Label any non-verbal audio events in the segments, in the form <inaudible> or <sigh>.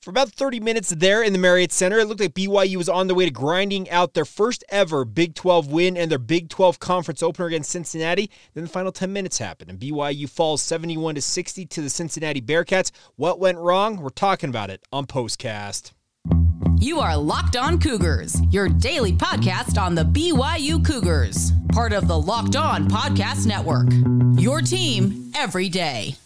For about 30 minutes there in the Marriott Center, it looked like BYU was on their way to grinding out their first ever Big 12 win and their Big 12 conference opener against Cincinnati. Then the final 10 minutes happened, and BYU falls 71 to 60 to the Cincinnati Bearcats. What went wrong? We're talking about it on Postcast. You are Locked On Cougars, your daily podcast on the BYU Cougars, part of the Locked On Podcast Network. Your team every day.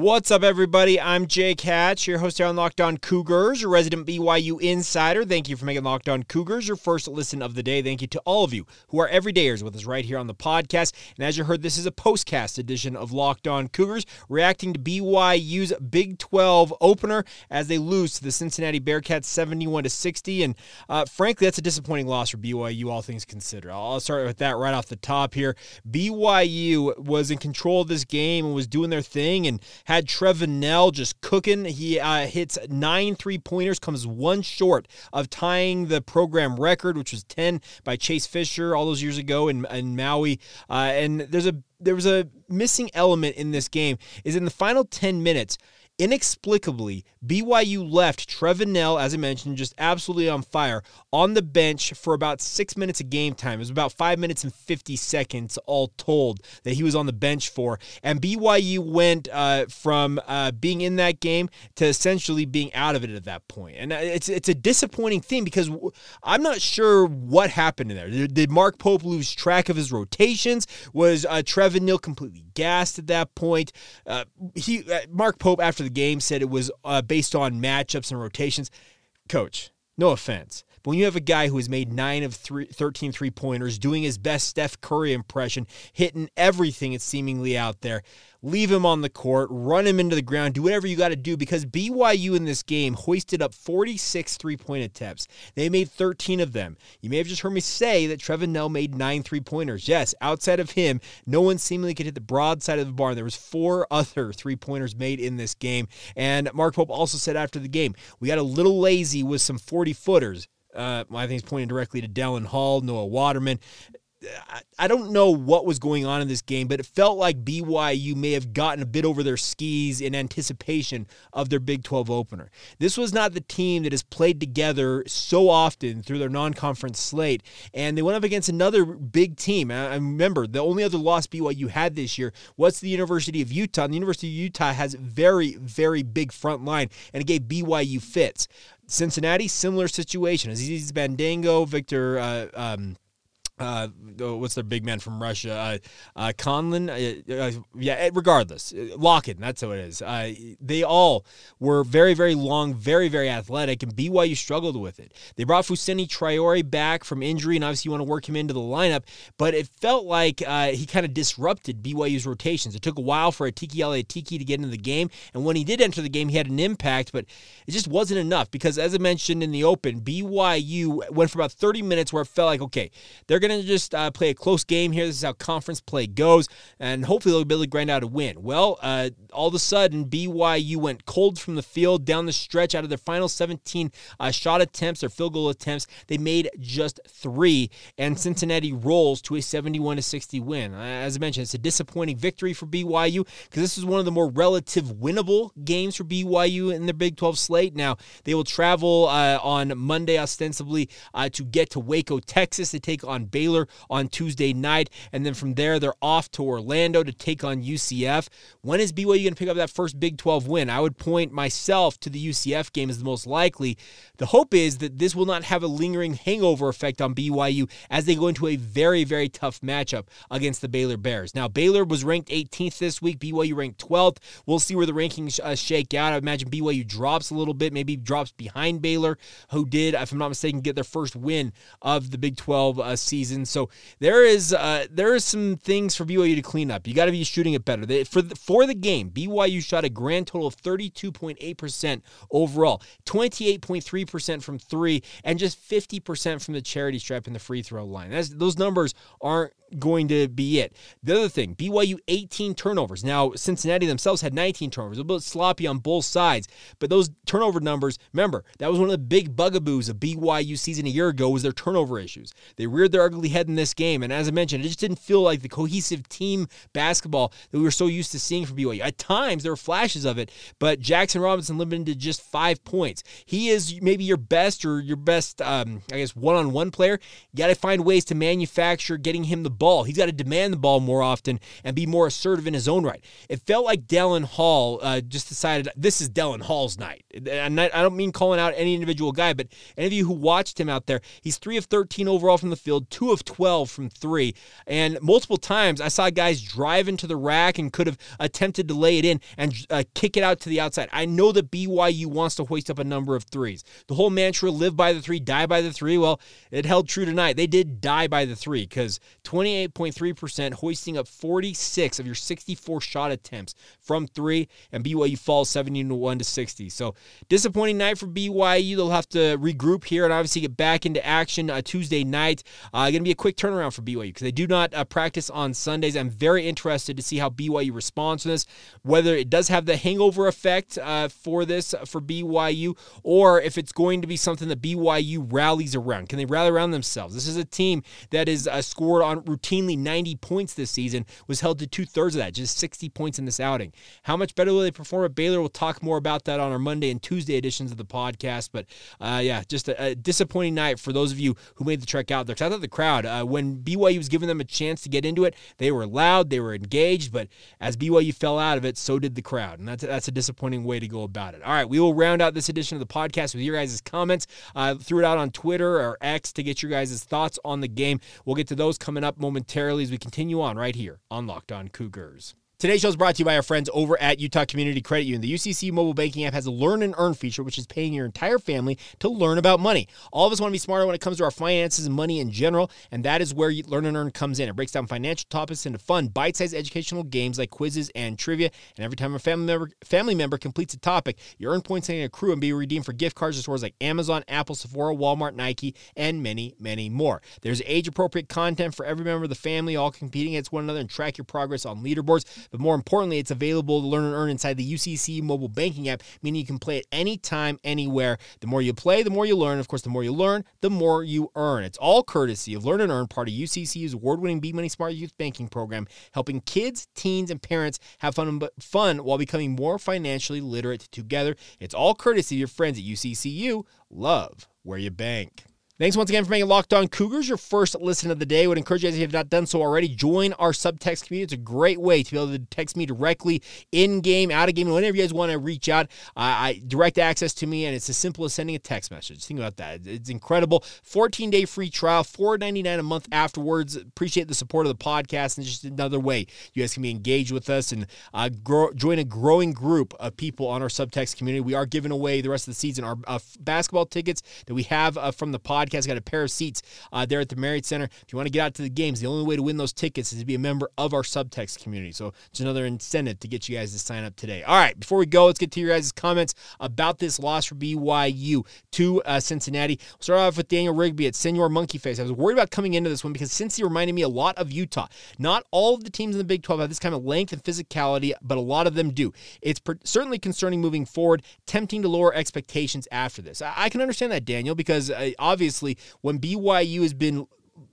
What's up, everybody? I'm Jake Hatch, your host here on Locked On Cougars, your resident BYU insider. Thank you for making Locked On Cougars your first listen of the day. Thank you to all of you who are everydayers with us right here on the podcast. And as you heard, this is a postcast edition of Locked On Cougars, reacting to BYU's Big 12 opener as they lose to the Cincinnati Bearcats 71 to 60. And uh, frankly, that's a disappointing loss for BYU, all things considered. I'll start with that right off the top here. BYU was in control of this game and was doing their thing and had Trevin Knell just cooking. He uh, hits nine three pointers, comes one short of tying the program record, which was 10 by Chase Fischer all those years ago in, in Maui. Uh, and there's a there was a missing element in this game is in the final 10 minutes inexplicably, BYU left Trevin Knell, as I mentioned, just absolutely on fire, on the bench for about six minutes of game time. It was about five minutes and 50 seconds all told that he was on the bench for. And BYU went uh, from uh, being in that game to essentially being out of it at that point. And uh, it's, it's a disappointing thing because I'm not sure what happened in there. Did Mark Pope lose track of his rotations? Was uh, Trevin Knell completely gassed at that point? Uh, he uh, Mark Pope, after the the game said it was uh, based on matchups and rotations. Coach, no offense. But when you have a guy who has made nine of three, 13 three pointers, doing his best Steph Curry impression, hitting everything it's seemingly out there, leave him on the court, run him into the ground, do whatever you got to do because BYU in this game hoisted up 46 three point attempts. They made 13 of them. You may have just heard me say that Trevin Knell made nine three pointers. Yes, outside of him, no one seemingly could hit the broad side of the barn. There was four <laughs> other three pointers made in this game. And Mark Pope also said after the game, we got a little lazy with some 40 footers. Uh, I think he's pointing directly to Dallin Hall, Noah Waterman. I don't know what was going on in this game, but it felt like BYU may have gotten a bit over their skis in anticipation of their Big 12 opener. This was not the team that has played together so often through their non conference slate, and they went up against another big team. I remember the only other loss BYU had this year was the University of Utah, and the University of Utah has very, very big front line, and it gave BYU fits. Cincinnati, similar situation. Aziz Bandaogo, Victor. Uh, um, uh, what's their big man from Russia? Uh, uh, Conlin. Uh, uh yeah, eh, regardless, uh, Lakhin. That's who it is. Uh, they all were very, very long, very, very athletic, and BYU struggled with it. They brought Fousseyni Traore back from injury, and obviously you want to work him into the lineup, but it felt like he kind of disrupted BYU's rotations. It took a while for Ali Atiki to get into the game, and when he did enter the game, he had an impact, but it just wasn't enough because, as I mentioned in the open, BYU went for about 30 minutes where it felt like, okay, they're going going to just uh, play a close game here. This is how conference play goes, and hopefully they'll be able to grind out a win. Well, uh, all of a sudden, BYU went cold from the field down the stretch. Out of their final 17 uh, shot attempts, or field goal attempts, they made just three, and Cincinnati rolls to a 71 to 60 win. Uh, as I mentioned, it's a disappointing victory for BYU because this is one of the more relative winnable games for BYU in their Big 12 slate. Now they will travel uh, on Monday ostensibly uh, to get to Waco, Texas, to take on Baylor. Baylor on Tuesday night. And then from there, they're off to Orlando to take on UCF. When is BYU going to pick up that first Big 12 win? I would point myself to the UCF game as the most likely. The hope is that this will not have a lingering hangover effect on BYU as they go into a very, very tough matchup against the Baylor Bears. Now, Baylor was ranked 18th this week, BYU ranked 12th. We'll see where the rankings uh, shake out. I imagine BYU drops a little bit, maybe drops behind Baylor, who did, if I'm not mistaken, get their first win of the Big 12 uh, season season. So there is uh, there is some things for BYU to clean up. You got to be shooting it better. They, for the, for the game, BYU shot a grand total of 32.8% overall, 28.3% from three, and just 50% from the charity stripe and the free throw line. That's, those numbers aren't going to be it. The other thing, BYU 18 turnovers. Now, Cincinnati themselves had 19 turnovers, a bit sloppy on both sides, but those turnover numbers, remember, that was one of the big bugaboos of BYU season a year ago was their turnover issues. They reared their ugly head in this game, and as I mentioned, it just didn't feel like the cohesive team basketball that we were so used to seeing from BYU. At times, there were flashes of it, but Jackson Robinson limited to just five points. He is maybe your best or your best, um, I guess, one-on-one player. You got to find ways to manufacture getting him the ball. He's got to demand the ball more often and be more assertive in his own right. It felt like Dallin Hall uh, just decided this is Dallin Hall's night. And I don't mean calling out any individual guy, but any of you who watched him out there, he's three of 13 overall from the field, two of 12 from three. And multiple times I saw guys drive into the rack and could have attempted to lay it in and uh, kick it out to the outside. I know that BYU wants to hoist up a number of threes. The whole mantra, live by the three, die by the three, well, it held true tonight. They did die by the three because 28.3%, hoisting up 46 of your 64 shot attempts from three, and BYU falls 71 to 60. So disappointing night for BYU. They'll have to regroup here and obviously get back into action uh, Tuesday night. Uh, going to be a quick turnaround for BYU because they do not uh, practice on Sundays. I'm very interested to see how BYU responds to this, whether it does have the hangover effect uh, for this for BYU or if it's going to be something that BYU rallies around. Can they rally around themselves? This is a team that is uh, scored on routinely 90 points this season, was held to two thirds of that, just 60 points in this outing. How much better will they perform at Baylor? We'll talk more about that on our Monday and Tuesday editions of the podcast. But uh, yeah, just a, a, disappointing night for those of you who made the trek out there. Because I thought the crowd, uh, when BYU was giving them a chance to get into it, they were loud, they were engaged. But as BYU fell out of it, so did the crowd. And that's, that's a disappointing way to go about it. All right, we will round out this edition of the podcast with your guys' comments. Uh, threw it out on Twitter or X to get your guys' thoughts on the game. We'll get to those coming up momentarily as we continue on right here on Locked On Cougars. Today's show is brought to you by our friends over at Utah Community Credit Union. The UCC mobile banking app has a learn and earn feature, which is paying your entire family to learn about money. All of us want to be smarter when it comes to our finances and money in general, and that is where Learn and Earn comes in. It breaks down financial topics into fun, bite-sized educational games like quizzes and trivia. And every time a family member family member completes a topic, you earn points and accrue and be redeemed for gift cards to stores like Amazon, Apple, Sephora, Walmart, Nike, and many, many more. There's age-appropriate content for every member of the family, all competing against one another and track your progress on leaderboards. But more importantly, it's available to learn and earn inside the UCC mobile banking app, meaning you can play it anytime, anywhere. The more you play, the more you learn. Of course, the more you learn, the more you earn. It's all courtesy of Learn and Earn, part of UCC's award-winning Be Money Smart Youth Banking Program, helping kids, teens, and parents have fun, fun while becoming more financially literate together. It's all courtesy of your friends at UCCU. Love where you bank. Thanks once again for making Locked On Cougars your first listen of the day. I would encourage you, guys if you have not done so already, join our subtext community. It's a great way to be able to text me directly in game, out of game, whenever you guys want to reach out. I direct access to me, and it's as simple as sending a text message. Think about that. It's incredible. 14 day free trial, $4.99 a month afterwards. Appreciate the support of the podcast, and just another way you guys can be engaged with us and uh, grow, join a growing group of people on our subtext community. We are giving away the rest of the season our uh, basketball tickets that we have uh, from the podcast podcast. Got a pair of seats uh, there at the Marriott Center. If you want to get out to the games, the only way to win those tickets is to be a member of our subtext community. So it's another incentive to get you guys to sign up today. All right, before we go, let's get to your guys' comments about this loss for BYU to uh, Cincinnati. We'll start off with Daniel Rigby at Senor Monkey Face. I was worried about coming into this one because Cincy reminded me a lot of Utah. Not all of the teams in the Big 12 have this kind of length and physicality, but a lot of them do. It's per- certainly concerning moving forward, tempting to lower expectations after this. I, I can understand that, Daniel, because uh, obviously when BYU has been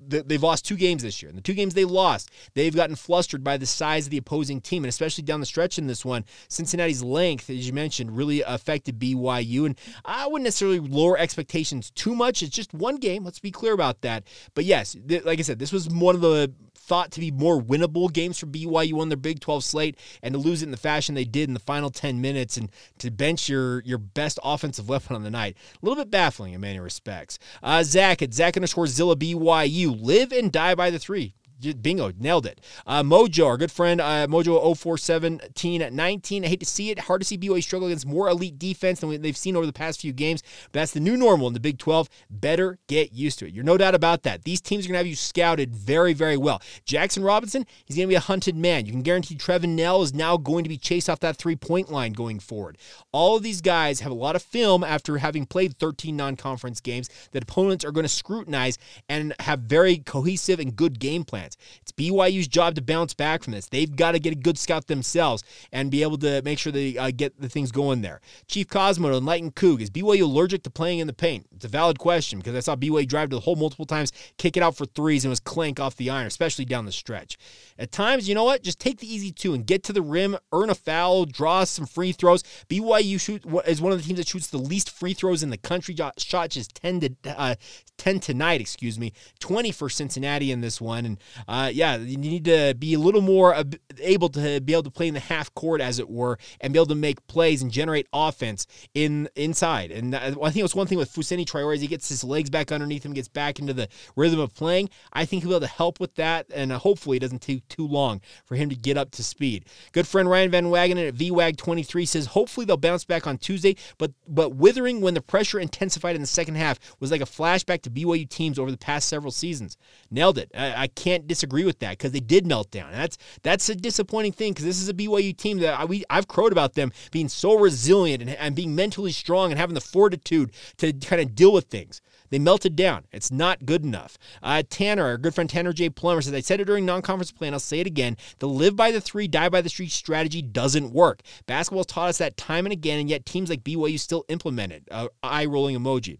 they've lost two games this year. And the two games they lost, they've gotten flustered by the size of the opposing team, and especially down the stretch in this one. Cincinnati's length, as you mentioned, really affected BYU. And I wouldn't necessarily lower expectations too much. It's just one game. Let's be clear about that. But yes, like I said, this was one of the thought to be more winnable games for BYU on their Big 12 slate, and to lose it in the fashion they did in the final 10 minutes and to bench your your best offensive weapon on the night. A little bit baffling in many respects. Uh, Zach at Zach underscore Zilla BYU. Live and die by the three bingo, nailed it. Uh, Mojo, our good friend, uh, Mojo 0417 at 19. I hate to see it. Hard to see BYU struggle against more elite defense than they've seen over the past few games. But that's the new normal in the Big 12. Better get used to it. You're no doubt about that. These teams are going to have you scouted very, very well. Jackson Robinson, he's going to be a hunted man. You can guarantee Trevin Knell is now going to be chased off that three point line going forward. All of these guys have a lot of film after having played 13 non conference games that opponents are going to scrutinize and have very cohesive and good game plans. It's BYU's job to bounce back from this. They've got to get a good scout themselves and be able to make sure they uh, get the things going there. Chief Cosmo and Lighten Coog, is BYU allergic to playing in the paint? It's a valid question because I saw BYU drive to the hole multiple times, kick it out for threes, and was clank off the iron, especially down the stretch. At times, you know what? Just take the easy two and get to the rim, earn a foul, draw some free throws. BYU shoot is one of the teams that shoots the least free throws in the country. Shot just 10 to uh, 10 tonight, excuse me, 20 for Cincinnati in this one. And uh, yeah, you need to be a little more able to be able to play in the half court, as it were, and be able to make plays and generate offense in inside. And I think it was one thing with Fousseyni Traore as he gets his legs back underneath him, gets back into the rhythm of playing. I think he'll be able to help with that, and uh, hopefully it doesn't take too long for him to get up to speed. Good friend Ryan Van Wagenen at VWAG23 says hopefully they'll bounce back on Tuesday, but but withering when the pressure intensified in the second half was like a flashback to BYU teams over the past several seasons. Nailed it. I, I can't disagree with that because they did melt down. And that's that's a disappointing thing because this is a BYU team that I, we I've crowed about them being so resilient and, and being mentally strong and having the fortitude to kind of deal with things. They melted down. It's not good enough. Uh, Tanner, our good friend Tanner J. Plummer, says, I said it during non conference play, and I'll say it again. The live by the three, die by the street strategy doesn't work. Basketball's taught us that time and again, and yet teams like BYU still implement it. Uh, eye rolling emoji.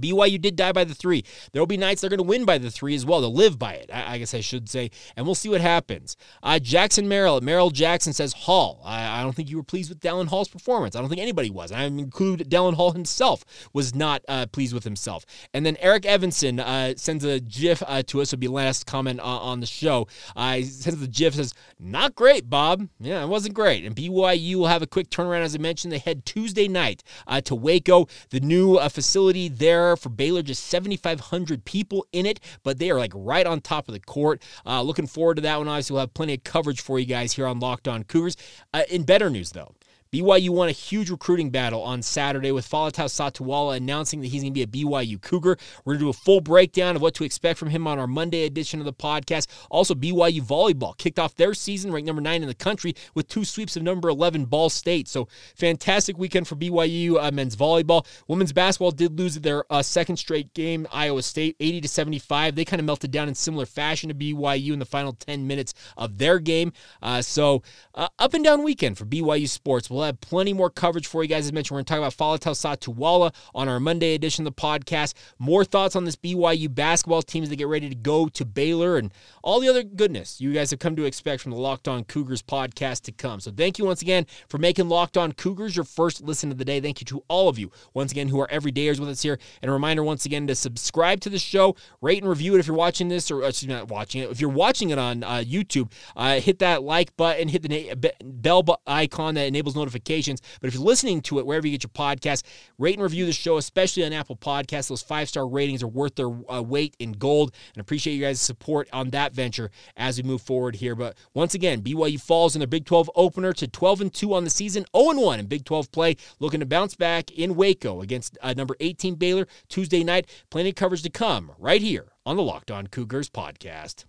BYU did die by the three. There will be nights they're going to win by the three as well. They'll live by it, I, guess I should say. And we'll see what happens. Uh, Jackson Merrill, Merrill Jackson says, Hall. I, I, don't think you were pleased with Dallin Hall's performance. I don't think anybody was. I include Dallin Hall himself was not uh, pleased with himself. And then Eric Evanson uh, sends a GIF uh, to us. It'll be last comment uh, on the show. Uh, sends the GIF, says, Not great, Bob. Yeah, it wasn't great. And BYU will have a quick turnaround, as I mentioned. They head Tuesday night to Waco, the new facility there there for Baylor, just 7,500 people in it, but they are like right on top of the court. Uh, looking forward to that one. Obviously, we'll have plenty of coverage for you guys here on Locked On Cougars. Uh, in better news, though, BYU won a huge recruiting battle on Saturday with Faletau Satuala announcing that he's going to be a BYU Cougar. We're going to do a full breakdown of what to expect from him on our Monday edition of the podcast. Also, BYU Volleyball kicked off their season ranked number nine in the country with two sweeps of number 11 Ball State. So, fantastic weekend for BYU uh, men's volleyball. Women's basketball did lose their uh, second straight game, Iowa State, 80 to 75. They kind of melted down in similar fashion to BYU in the final 10 minutes of their game. Uh, so, uh, up and down weekend for BYU sports. We'll We'll have plenty more coverage for you guys. As mentioned, we're going to talk about Faletau Satuala on our Monday edition of the podcast. More thoughts on this BYU basketball team as they get ready to go to Baylor and all the other goodness you guys have come to expect from the Locked On Cougars podcast to come. So thank you once again for making Locked On Cougars your first listen of the day. Thank you to all of you once again who are everydayers with us here. And a reminder once again to subscribe to the show, rate and review it if you're watching this or excuse me, not watching it. If you're watching it on uh, YouTube, uh, hit that like button, hit the na- bell icon that enables notifications notifications. But if you're listening to it wherever you get your podcast, rate and review the show, especially on Apple Podcasts. Those five star ratings are worth their uh, weight in gold. And appreciate you guys' support on that venture as we move forward here. But once again, BYU falls in their Big 12 opener to 12 and 2 on the season, 0 and 1 in Big 12 play, looking to bounce back in Waco against uh, number 18 Baylor Tuesday night. Plenty of coverage to come right here on the Locked On Cougars podcast.